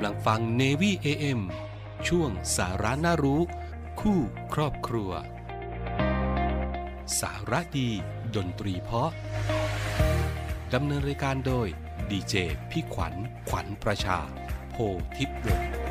ำลังฟัง Navy AM ช่วงสาระน่ารู้ คู่ครอบครัว สาระดี ดนตรีเพาะดำเนินรายการโดยดีเจพี่ขวัญขวัญประชา โพทิพย์วงศ์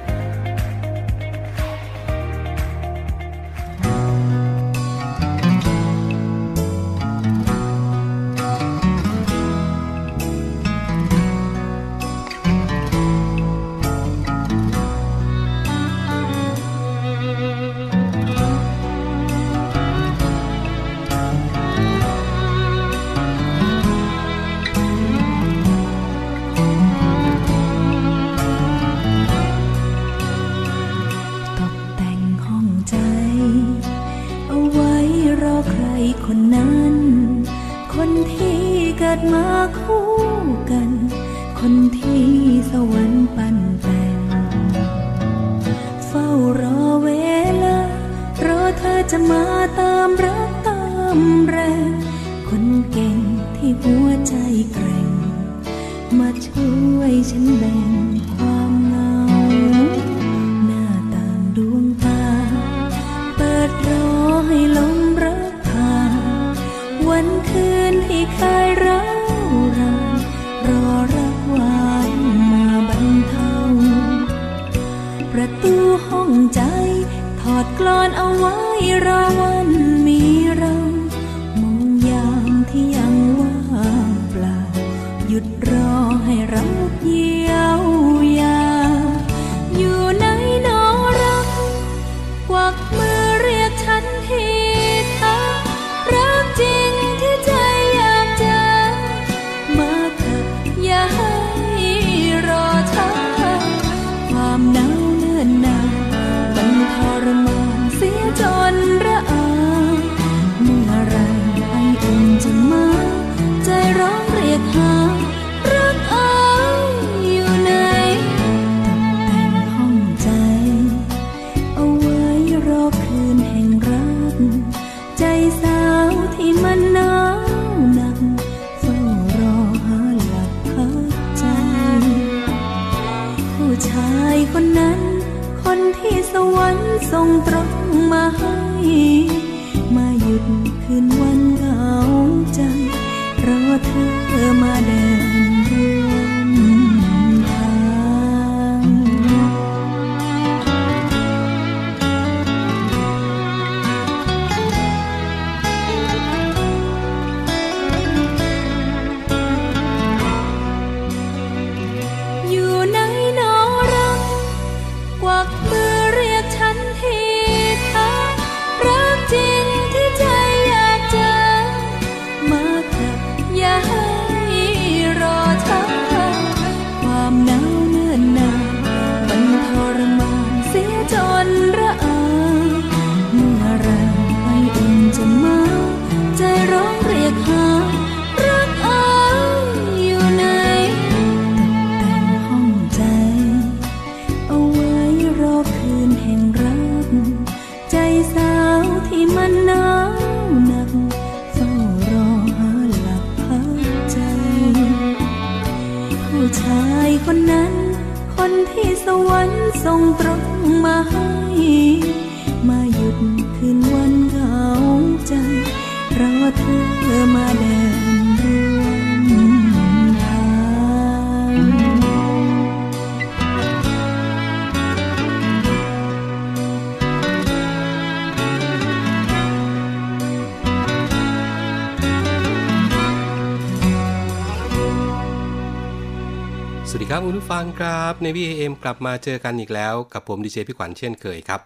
ฟังครับในวีเอ็มกลับมาเจอกันอีกแล้ว กับผมดีเจพี่ขวัญเช่นเคยครับ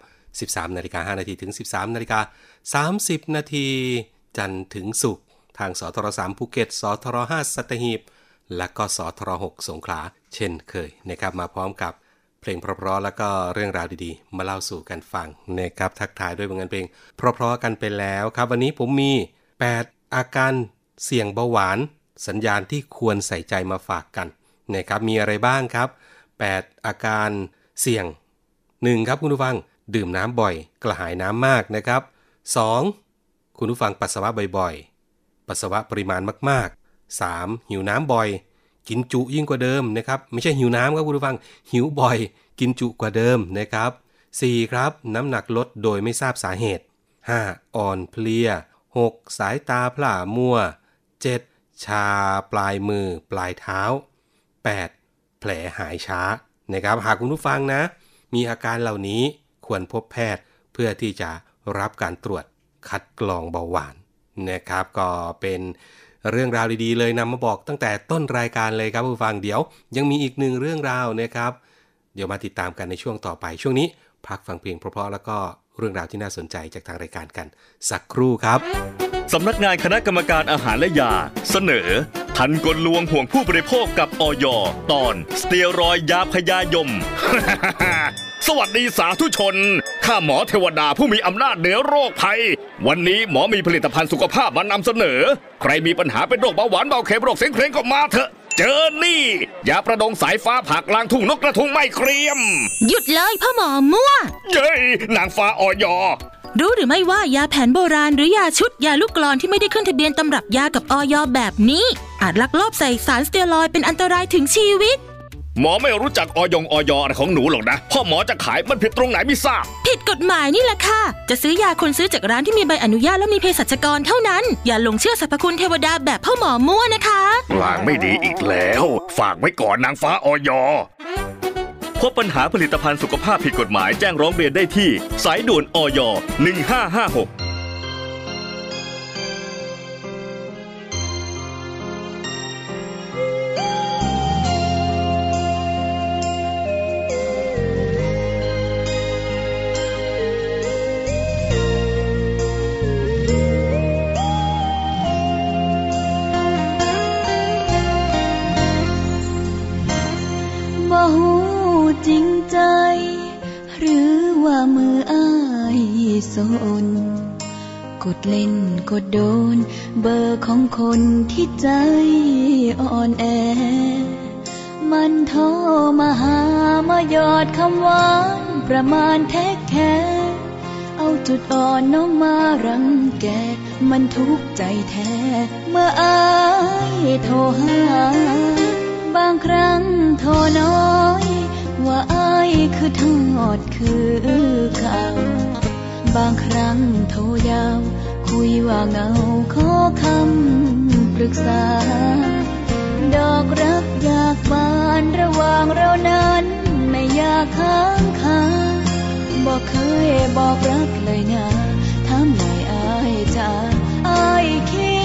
13 นาฬิกา5นาทีถึง 13 นาฬิกา 30 นาทีจันทร์ถึงศุกร์ทางสทร3ภูเก็ตสทร5สัตหีบ และก็สทร6สงขลาเช่นเคยนะครับมาพร้อมกับเพลงเพราะๆแล้วก็เรื่องราวดีๆ มาเล่าสู่กันฟังนะครับทักทายด้วยบางงานเพลงเพราะๆกันไปแล้วครับ วันนี้ผมมี 8 อาการเสี่ยงเบาหวาน สัญญาณที่ควรใส่ใจมาฝากกัน นะครับมีอะไรบ้างครับ 8 อาการเสี่ยง 1. ครับคุณผู้ฟังดื่มน้ำบ่อย กระหายน้ำมากนะครับ 2. คุณผู้ฟังปัสสาวะบ่อยๆ ปัสสาวะปริมาณมากๆ 3. หิวน้ำบ่อย กินจุยิ่งกว่าเดิมนะครับ ไม่ใช่หิวน้ำครับคุณผู้ฟัง หิวบ่อย กินจุกว่าเดิมนะครับ 4. ครับ น้ำหนักลดโดยไม่ทราบสาเหตุ 5. อ่อนเพลีย 6. สายตาพล่ามัว 7. ชาปลายมือ ปลายเท้า 8. แผลหายช้านะครับหากคุณผู้ฟังนะ มีอาการเหล่านี้ควรพบแพทย์เพื่อที่จะรับการตรวจคัดกรองเบาหวานนะครับ ก็เป็นเรื่องราวดีๆ เลยนำมาบอกตั้งแต่ต้นรายการเลยครับผู้ฟังเดี๋ยว ยังมีอีกหนึ่งเรื่องราวนะครับ เดี๋ยวมาติดตามกันในช่วงต่อไปช่วงนี้ พักฟังเพลงเพราะๆแล้วก็เรื่องราวที่น่าสนใจจากทางรายการกันสักครู่ครับสำนักงานคณะกรรมการอาหารและยา เสนอ ทันกลลวงห่วงผู้บริโภคกับออยตอน สเตียรอยยาพยายม สวัสดีสาธุชน ข้าหมอเทวดาผู้มีอำนาจเหนือโรคภัย วันนี้หมอมีผลิตภัณฑ์สุขภาพมานำเสนอ ใครมีปัญหาเป็นโรคเบาหวานเบาเค็มโรคเสียงเพลงก็มาเถอะ เจอนี่ ยาประดงสายฟ้าผักลางทุ่งนกกระทุงไม่เกรียม หยุดเลยพ่อหมอมั่ว เย้ยนางฟ้าออย รู้หรือไม่ว่ายาแผนโบราณหรือยาชุดยาลูกกรอนที่ไม่ได้ขึ้นทะเบียนตำรับยากับออยแบบนี้ อาจลักลอบใส่สารสเตียรอยเป็นอันตรายถึงชีวิต หมอไม่รู้จักออยงออยอะไรของหนูหรอกนะพ่อหมอจะขายมันผิดตรงไหนไม่ทราบ ผิดกฎหมายนี่แหละค่ะ จะซื้อยาคนซื้อจากร้านที่มีใบอนุญาตและมีเภสัชกรเท่านั้น อย่าลงเชื่อสรรพคุณเทวดาแบบพ่อหมอมั่วนะคะวางไม่ดีอีกแล้ว ฝากไว้ก่อนนางฟ้าออย พบปัญหาผลิตภัณฑ์สุขภาพผิดกฎหมายแจ้งร้องเรียนได้ที่ สายด่วนอ จริงใจ หรือย1556สนกดเล่นกดโดน เบอร์ของคนที่ใจอ่อนแอ มันโทรมาหามายอดคำหวานประมาณแท้แค่เอาจุดอ่อนน้องมารังแก มันทุกข์ใจแท้ เมื่ออายโทรหา บางครั้งโทรน้อย ว่าอายคือทอดคือข่าบางครั้งโทรยาว คุยว่าเงาขอคำปรึกษา ดอกรักอยากบานระหว่างเรานั้นไม่อยากค้างคาบอกเคยบอกรักเลยนะทำไมอายจะอายคิ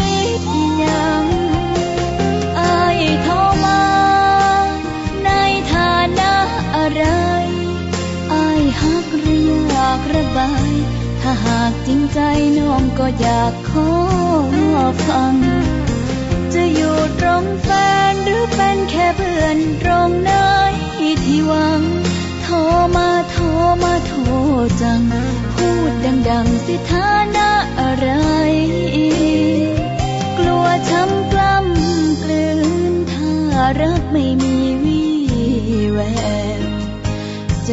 ดยัง บาย ถ้าหากจริงใจน้องก็อยากขอฟัง จะอยู่ตรงแฟนหรือเป็นแค่เพื่อนตรงไหนที่หวัง โทรมาโทรมาโทรจัง พูดดังๆสิฐานะอะไร กลัวช้ำกล้ำกลืนถ้ารักไม่มีวี่แวว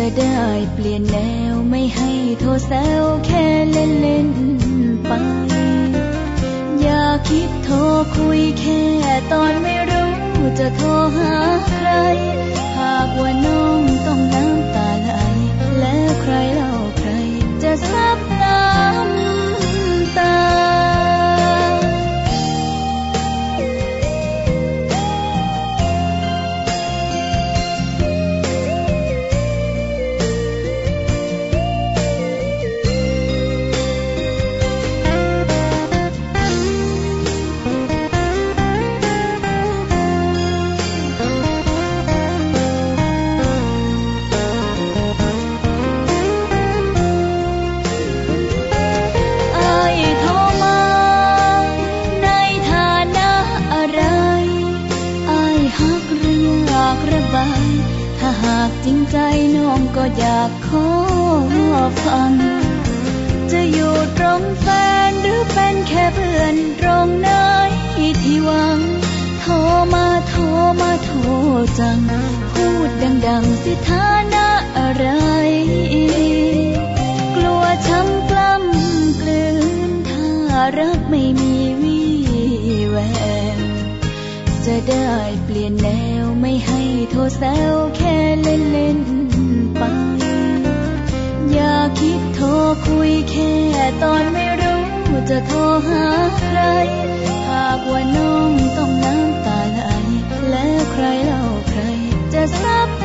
จะได้เปลี่ยนแนวไม่ให้โทรแซวแค่เล่นเล่นไป อย่าคิดโทรคุยแค่ตอนไม่รู้จะโทรหาใคร หากว่าน้องต้องน้ำตาไหลแล้วใครเล่าใครจะซับน้ำตา จริงใจน้องก็อยากขอฟัง จะอยู่ตรงแฟนหรือเป็นแค่เพื่อนตรงไหนที่หวัง โทรมาโทรมาโทรจัง พูดดังๆสิฐานะอะไร กลัวช้ำกล้ำกลืนถ้ารักไม่มีวี่แววจะได้เปลี่ยนแนวไม่ห้โทรแซวแค่เล่นเล่นไป อย่าคิดโทรคุยแค่ตอนไม่รู้จะโทรหาใคร หากว่าน้องต้องน้ำตาไหลแล้วใครเล่าใครจะซับ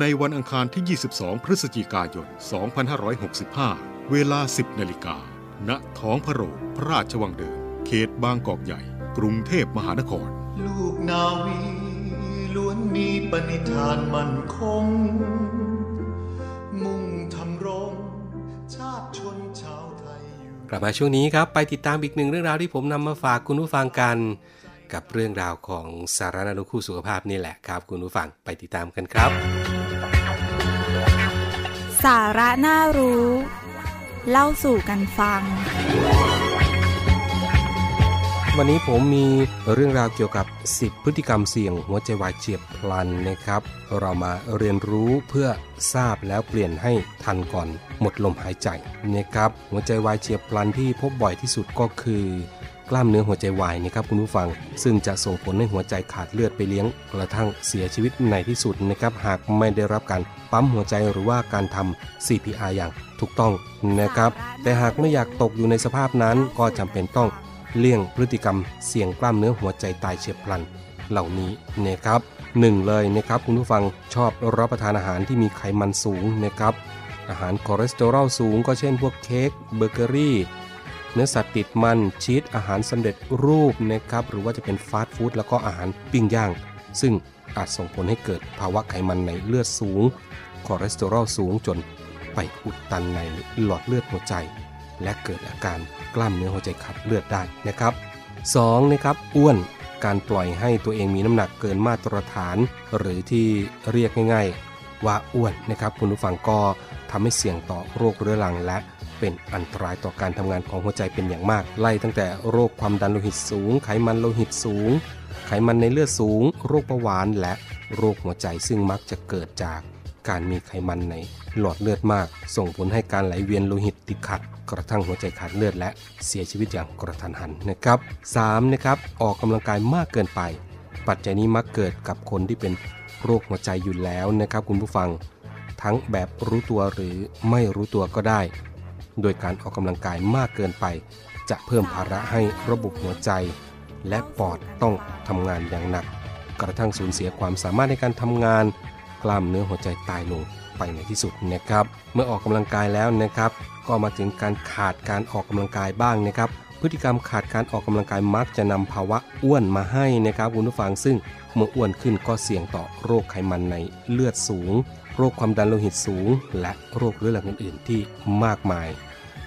ในวันอังคารที่ 22 พฤศจิกายน 2565 เวลา 10 นาฬิกา ณ ท้องพระโรงพระราชวังเดิม เขตบางกอกใหญ่ กรุงเทพมหานคร ลูกนาวีล้วนมีปณิธานมั่นคง มุ่งทำรง ชาติชนชาวไทยอยู่กลับมาช่วงนี้ครับ ไปติดตามอีกหนึ่งเรื่องราวที่ผมนำมาฝากคุณผู้ฟังกัน กับเรื่องราวของสารนานุคู่สุขภาพนี่แหละครับ คุณผู้ฟังไปติดตามกันครับ สาระน่ารู้ เล่าสู่กันฟัง วันนี้ผมมีเรื่องราวเกี่ยวกับ 10 พฤติกรรมเสี่ยงหัวใจวายเฉียบพลันนะครับ เรามาเรียนรู้เพื่อทราบแล้วเปลี่ยนให้ทันก่อนหมดลมหายใจนะครับหัวใจวายเฉียบพลันที่พบบ่อยที่สุดก็คือ กล้ามเนื้อหัวใจวายนะครับคุณผู้ฟัง ซึ่งจะส่งผลให้หัวใจขาดเลือดไปเลี้ยงกระทั่งเสียชีวิตในที่สุดนะครับหากไม่ได้รับการปั๊มหัวใจหรือว่าการทำ CPR อย่างถูกต้องนะครับ แต่หากไม่อยากตกอยู่ในสภาพนั้นก็จำเป็นต้องเลี่ยงพฤติกรรมเสี่ยงกล้ามเนื้อหัวใจตายเฉียบพลันเหล่านี้นะครับหนึ่งเลยนะครับคุณผู้ฟังชอบรับประทานอาหารที่มีไขมันสูงนะครับอาหารคอเลสเตอรอลสูงก็เช่นพวกเค้กเบเกอรี่ เนื้อสัตว์ติดมันชีสอาหารสำเร็จรูปนะครับหรือว่าจะเป็นฟาสต์ฟู้ดแล้วก็อาหารปิ้งย่าง ซึ่งอาจส่งผลให้เกิดภาวะไขมันในเลือดสูงคอเลสเตอรอลสูงจนไปอุดตันในหลอดเลือดหัวใจ และเกิดอาการกล้ามเนื้อหัวใจขาดเลือดได้นะครับ 2. นะครับอ้วนการปล่อยให้ตัวเองมีน้ำหนักเกินมาตรฐาน หรือที่เรียกง่ายๆ ว่าอ้วนนะครับ คุณผู้ฟังก็ทำให้เสี่ยงต่อโรคเรื้อรังและ เป็นอันตรายต่อการทำงานของหัวใจเป็นอย่างมาก ไล่ตั้งแต่โรคความดันโลหิตสูง ไขมันโลหิตสูง ไขมันในเลือดสูง โรคเบาหวาน และโรคหัวใจซึ่งมักจะเกิดจากการมีไขมันในหลอดเลือดมาก ส่งผลให้การไหลเวียนโลหิตติดขัด กระทั่งหัวใจขาดเลือดและเสียชีวิตอย่างกระทันหันนะครับ 3. นะครับออกกำลังกายมากเกินไป ปัจจัยนี้มักเกิดกับคนที่เป็นโรคหัวใจอยู่แล้วนะครับ คุณผู้ฟัง ทั้งแบบรู้ตัวหรือไม่รู้ตัวก็ได้ โดยการออกกำลังกายมากเกินไป จะเพิ่มภาระให้ระบบหัวใจ และปอดต้องทำงานอย่างหนัก กระทั่งสูญเสียความสามารถในการทำงาน กล้ามเนื้อหัวใจตายลงไปในที่สุดนะครับ เมื่อออกกำลังกายแล้วนะครับ ก็มาถึงการขาดการออกกำลังกายบ้างนะครับ พฤติกรรมขาดการออกกำลังกายมักจะนำภาวะอ้วนมาให้นะครับคุณผู้ฟังซึ่งเมื่ออ้วนขึ้นก็เสี่ยงต่อโรคไขมันในเลือดสูง โรคความดันโลหิตสูง และโรคเรื้อรังอื่น ๆ ที่มากมาย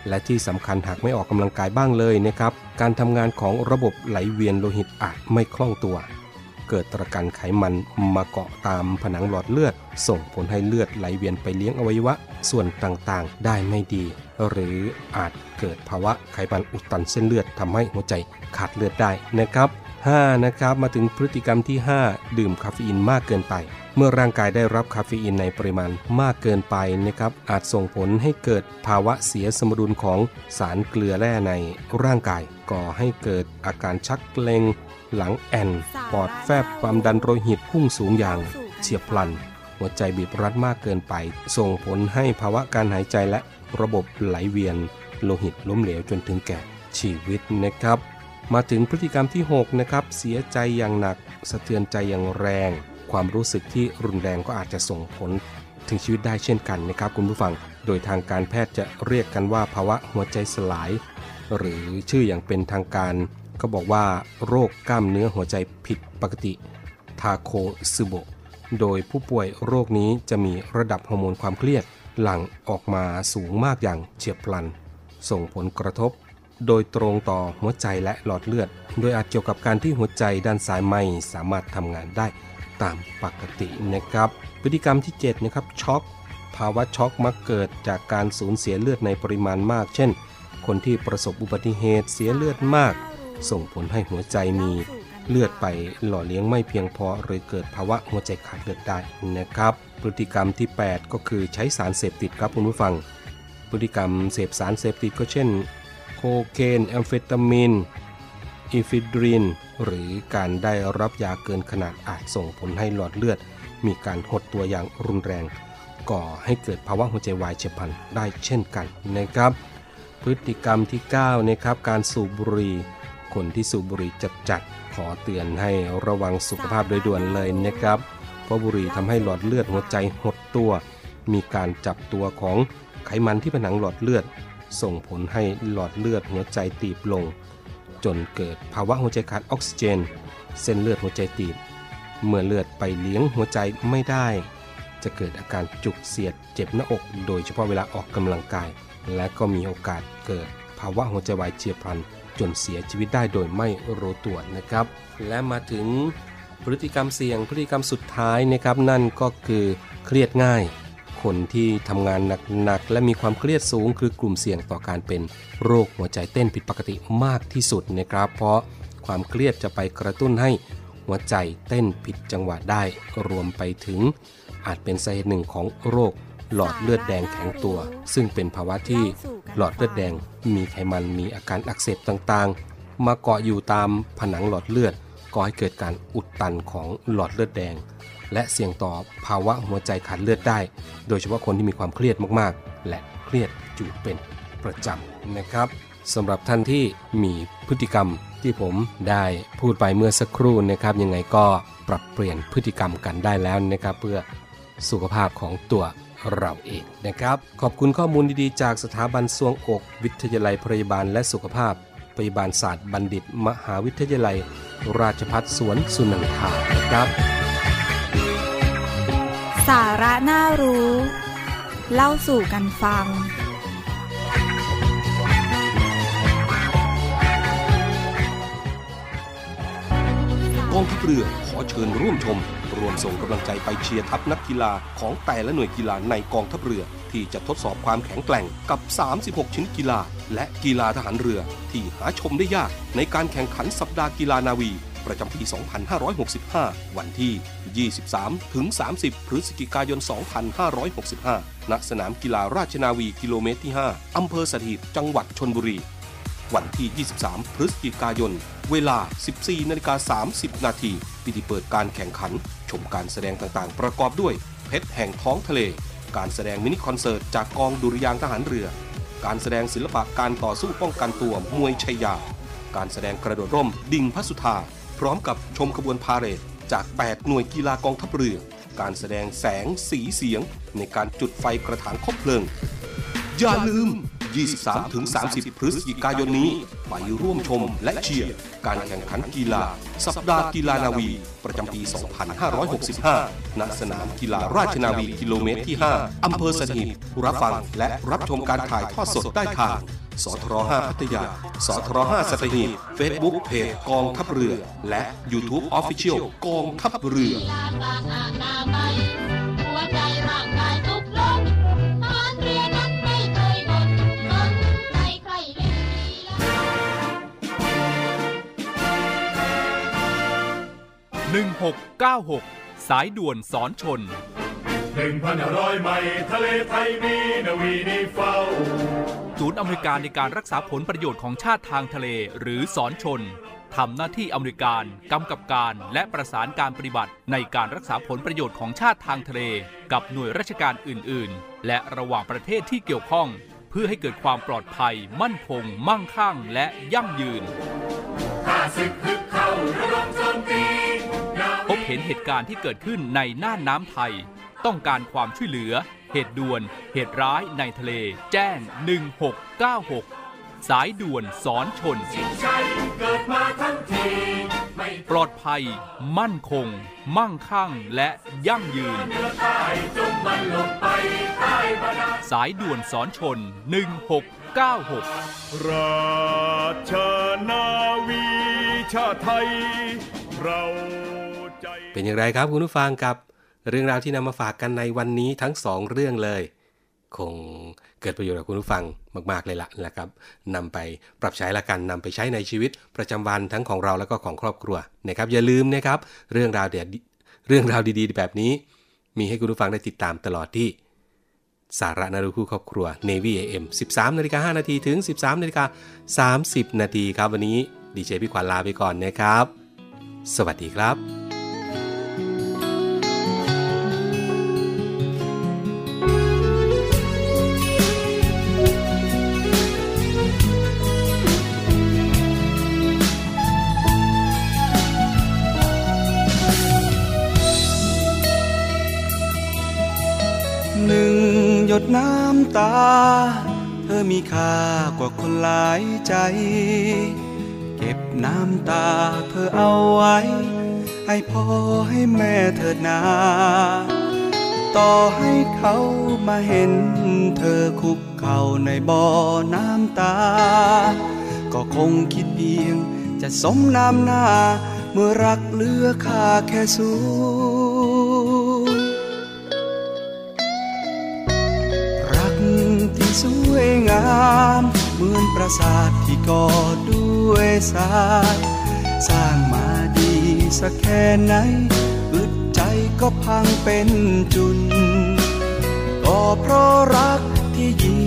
และที่สำคัญหากไม่ออกกำลังกายบ้างเลยนะครับ การทำงานของระบบไหลเวียนโลหิตอาจไม่คล่องตัว เกิดตะกันไขมันมาเกาะตามผนังหลอดเลือด ส่งผลให้เลือดไหลเวียนไปเลี้ยงอวัยวะ ส่วนต่าง ๆ ได้ไม่ดี หรืออาจเกิดภาวะไขมันอุดตันเส้นเลือดทำให้หัวใจขาดเลือดได้นะครับ 5. นะครับ มาถึงพฤติกรรมที่ 5 ดื่มคาเฟอีนมากเกินไป เมื่อร่างกายได้รับคาเฟอีนในปริมาณมากเกินไปนะครับอาจส่งผลให้เกิดภาวะเสียสมดุลของสารเกลือแร่ในร่างกายก่อให้เกิดอาการชักเกร็งหลังแอนปอดแฟบความดันโลหิตพุ่งสูงอย่างเฉียบพลัน หัวใจบีบรัดมากเกินไป ส่งผลให้ภาวะการหายใจและระบบไหลเวียน โลหิตล้มเหลวจนถึงแก่ชีวิตนะครับ มาถึงพฤติกรรมที่ 6 นะครับ เสียใจอย่างหนัก สะเทือนใจอย่างแรง ความรู้สึกที่รุนแรงก็อาจจะส่งผลถึงชีวิตได้เช่นกันนะครับคุณผู้ฟัง โดยทางการแพทย์จะเรียกกันว่าภาวะหัวใจสลาย หรือชื่ออย่างเป็นทางการก็บอกว่าโรคกล้ามเนื้อหัวใจผิดปกติทาโคซึโบโดยผู้ป่วยโรคนี้จะมีระดับฮอร์โมนความเครียดหลั่งออกมาสูงมากอย่างเฉียบพลัน ส่งผลกระทบ โดยตรงต่อหัวใจและหลอดเลือด โดยอาจเกี่ยวกับการที่หัวใจด้านซ้ายไม่สามารถทำงานได้ ตามปกตินะครับ พฤติกรรมที่ 7 นะครับ ช็อก ภาวะช็อกมักเกิดจากการสูญเสียเลือดในปริมาณมาก เช่น คนที่ประสบอุบัติเหตุเสียเลือดมาก ส่งผลให้หัวใจมีเลือดไปหล่อเลี้ยงไม่เพียงพอหรือเกิดภาวะหัวใจขาดเลือดได้นะครับ พฤติกรรมที่ 8 ก็คือใช้สารเสพติดครับคุณผู้ฟัง พฤติกรรมเสพสารเสพติดก็เช่น โคเคนแอมเฟตามิน อิฟิดริน หรือการได้รับยาเกินขนาดอาจส่งผลให้หลอดเลือด มีการหดตัวอย่างรุนแรง ก่อให้เกิดภาวะหัวใจวายเฉียบพลันได้เช่นกันนะครับ พฤติกรรมที่9นะครับการสูบบุหรี่คนที่สูบบุหรี่จัดจัดๆขอเตือนให้ระวังสุขภาพโดยด่วนเลยนะครับ เพราะบุหรี่ทำให้หลอดเลือดหัวใจหดตัว มีการจับตัวของไขมันที่ผนังหลอดเลือด ส่งผลให้หลอดเลือดหัวใจตีบลง จนเกิดภาวะหัวใจขาดออกซิเจน เส้นเลือดหัวใจตีบ เมื่อเลือดไปเลี้ยงหัวใจไม่ได้ จะเกิดอาการจุกเสียดเจ็บหน้าอก โดยเฉพาะเวลาออกกำลังกาย และก็มีโอกาสเกิดภาวะหัวใจวายเฉียบพลันจนเสียชีวิตได้โดยไม่รู้ตัวนะครับ และมาถึงพฤติกรรมเสี่ยงพฤติกรรมสุดท้ายนะครับนั่นก็คือเครียดง่าย คนที่ทำงานหนักๆและมีความเครียดสูง คือกลุ่มเสี่ยงต่อการเป็นโรคหัวใจเต้นผิดปกติมากที่สุดนะครับ เพราะความเครียดจะไปกระตุ้นให้หัวใจเต้นผิดจังหวะได้ รวมไปถึง อาจเป็นสาเหตุหนึ่งของโรคหลอดเลือดแดงแข็งตัว ซึ่งเป็นภาวะที่หลอดเลือดแดง มีไขมันมีอาการอักเสบต่างๆ มาเกาะอยู่ตามผนังหลอดเลือดก่อให้เกิดการอุดตันของหลอดเลือดแดง และเสี่ยงต่อภาวะหัวใจขาดเลือดได้ โดยเฉพาะคนที่มีความเครียดมากๆ และเครียดอยู่เป็นประจำนะครับสำหรับท่านที่มีพฤติกรรมที่ผมได้พูดไปเมื่อสักครู่นะครับ ยังไงก็ปรับเปลี่ยนพฤติกรรมกันได้แล้วนะครับ เพื่อสุขภาพของตัวเราเองนะครับ ขอบคุณข้อมูลดีๆ จากสถาบันสวงอก วิทยาลัยพยาบาลและสุขภาพพยาบาลศาสตร์บัณฑิต มหาวิทยาลัย ราชภัฏสวนสุนันทานะครับ สาระน่ารู้ เล่าสู่กันฟัง กองทัพเรือขอเชิญร่วมชม รวมส่งกำลังใจไปเชียร์ทัพนักกีฬาของแต่ละหน่วยกีฬาในกองทัพเรือ ที่จะทดสอบความแข็งแกร่งกับ 36ชนิดกีฬา และกีฬาทหารเรือที่หาชมได้ยากในการแข่งขันสัปดาห์กีฬานาวี ประจำปี 2565 วันที่ 23 ถึง 30 พฤศจิกายน 2565 ณ สนามกีฬาราชนาวีกิโลเมตรที่ 5 อำเภอสถิต จังหวัดชนบุรี วันที่ 23 พฤศจิกายน เวลา 14นาฬิกา30 นาทีพิธีเปิดการแข่งขัน ชมการแสดงต่างๆ ประกอบด้วย เพชรแห่งท้องทะเล การแสดงมินิคอนเสิร์ตจากกองดุริยางทหารเรือ การแสดงศิลปะการต่อสู้ป้องกันตัวมวยชัยยาการแสดงกระโดดร่มดิ่งพระสุธา พร้อมกับชมขบวนพาเหรดจาก 8 หน่วยกีฬากองทัพเรือ การแสดงแสงสีเสียงในการจุดไฟกระถางคบเพลิง อย่าลืม 23-30 พฤศจิกายนนี้ ไปร่วมชมและเชียร์ การแข่งขันกีฬา สัปดาห์กีฬานาวี ประจำปี 2565 ณ สนามกีฬาราชนาวีกิโลเมตรที่ 5 อำเภอสถิตรับฟังและรับชมการถ่ายทอดสดได้ทาง สทร5พัทยา สทร5สัตหีบ Facebook เพจกองทัพเรือ และ YouTube Official กองทัพเรือหัวใจร่างกายทุกลมทหารเรือนั้นไม่เคยบ่นสนใจใครเล่นกีฬา1696 สายด่วนสอนชน หนึ่งพันร้อยไมล์ทะเลไทยมีนาวีนิเฝ้า ศูนย์อเมริการในการรักษาผลประโยชน์ของชาติทางทะเล หรือสอนชนทำหน้าที่อเมริการกำกับการและประสานการปฏิบัติ ในการรักษาผลประโยชน์ของชาติทางทะเล กับหน่วยราชการอื่น ๆ และระหว่างประเทศที่เกี่ยวข้อง เพื่อให้เกิดความปลอดภัย มั่นคง มั่งคั่ง และยั่งยืนพบเห็นเหตุการณ์ที่เกิดขึ้นในน่านน้ำไทย ต้องการความช่วยเหลือ เหตุด่วน เหตุร้ายในทะเล แจ้ง 1696 สายด่วนสอนชนชัยเกิดมาทั้งทีไม่ปลอดภัย มั่นคง มั่งคั่งและยั่งยืนเรือใต้จมมันลงไปใต้บาดาลสายด่วนสอนชน 1696 ราชนาวีชาติไทย เราใจเป็นอย่างไรครับคุณผู้ฟังกับ เรื่องราวที่นำมาฝากกันในวันนี้ทั้งสองเรื่องเลย คงเกิดประโยชน์กับคุณผู้ฟังมาก ๆ เลยละนะครับนำไปปรับใช้ละกันนำไปใช้ในชีวิตประจำวันทั้งของเราแล้วก็ของครอบครัวนะครับ อย่าลืมนะครับ เรื่องราวเดี๋ยวเรื่องราวดีๆ แบบนี้ มีให้คุณผู้ฟังได้ติดตามตลอดที่สาระนารุคู่ครอบครัว Navy AM 13นาฬิกา5นาทีถึง 13นาฬิกา30 นาทีครับ วันนี้ดีเจพี่ขวัญลาไปก่อนนะครับ สวัสดีครับ หนึ่งหยดน้ำตา เธอมีค่ากว่าคนหลายใจ เก็บน้ำตาเธอเอาไว้ ให้พ่อให้แม่เถิดนา ต่อให้เขามาเห็น เธอคุกเข่าในบ่อน้ำตา ก็คงคิดเพียงจะสมน้ำหน้า เมื่อรักเหลือค่าแค่ศู สวยงามเหมือนปราสาทที่ก่อด้วยทราย สร้างมาดีสักแค่ไหนอึดใจก็พังเป็นจุน ก็เพราะรักที่ยิ่ง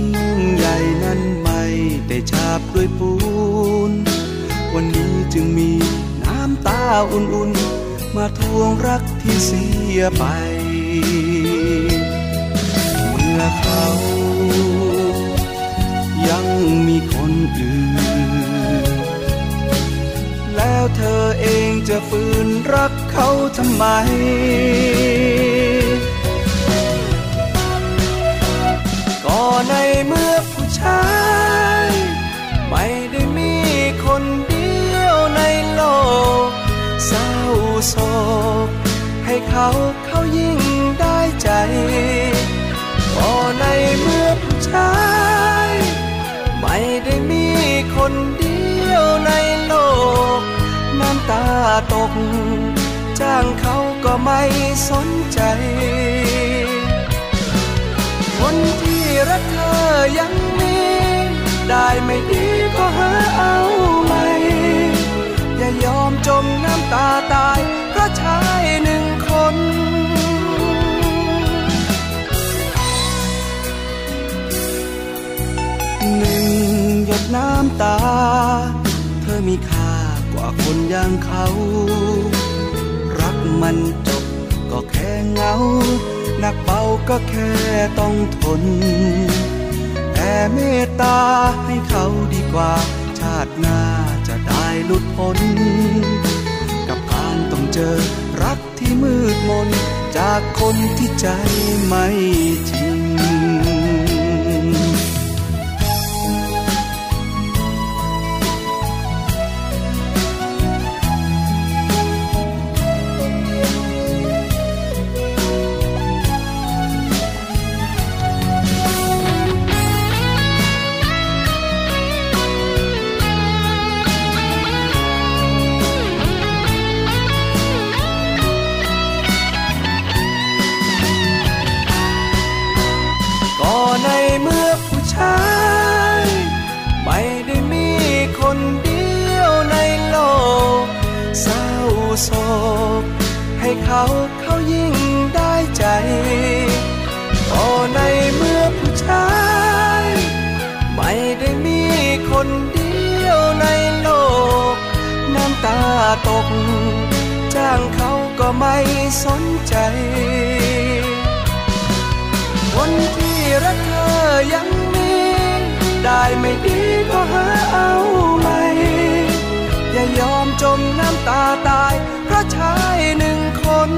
ใหญ่นั้นไม่ได้ฉาบด้วยปูน วันนี้จึงมีน้ำตาอุ่นๆ มาทวงรักที่เสียไป เมื่อเขา ยังมีคนอื่น แล้วเธอเองจะฝืนรักเขาทำไม ก็ในเมื่อผู้ชาย ไม่ได้มีคนเดียวในโลกเศร้าโศกให้เขาเขายิ่งได้ใจ ตาตก จ้างเขาก็ไม่สนใจ คนที่รักเธอยังมี ได้ไม่ดีก็หาเอาใหม่ อย่ายอมจมน้ำตาตาย เพราะชายหนึ่งคนหนึ่งหยดน้ำตา เธอมีค่า คนอย่างเขา รักมันจบก็แค่เหงา หนักเบาก็แค่ต้องทน แต่เมตตาให้เขาดีกว่า ชาติหน้าจะได้หลุดพ้น กับการต้องเจอรักที่มืดมน จากคนที่ใจไม่จริง โศก ให้เขาเขายิ่งได้ใจก็ในเมื่อผู้ชาย ไม่ได้มีคนเดียวในโลก น้ำตาตก จ้างเขาก็ไม่สนใจ คนที่รักเธอยังมี ได้ไม่ดีก็หาเอาใหม่ จมน้ำตาตายเพราะชายหนึ่งคน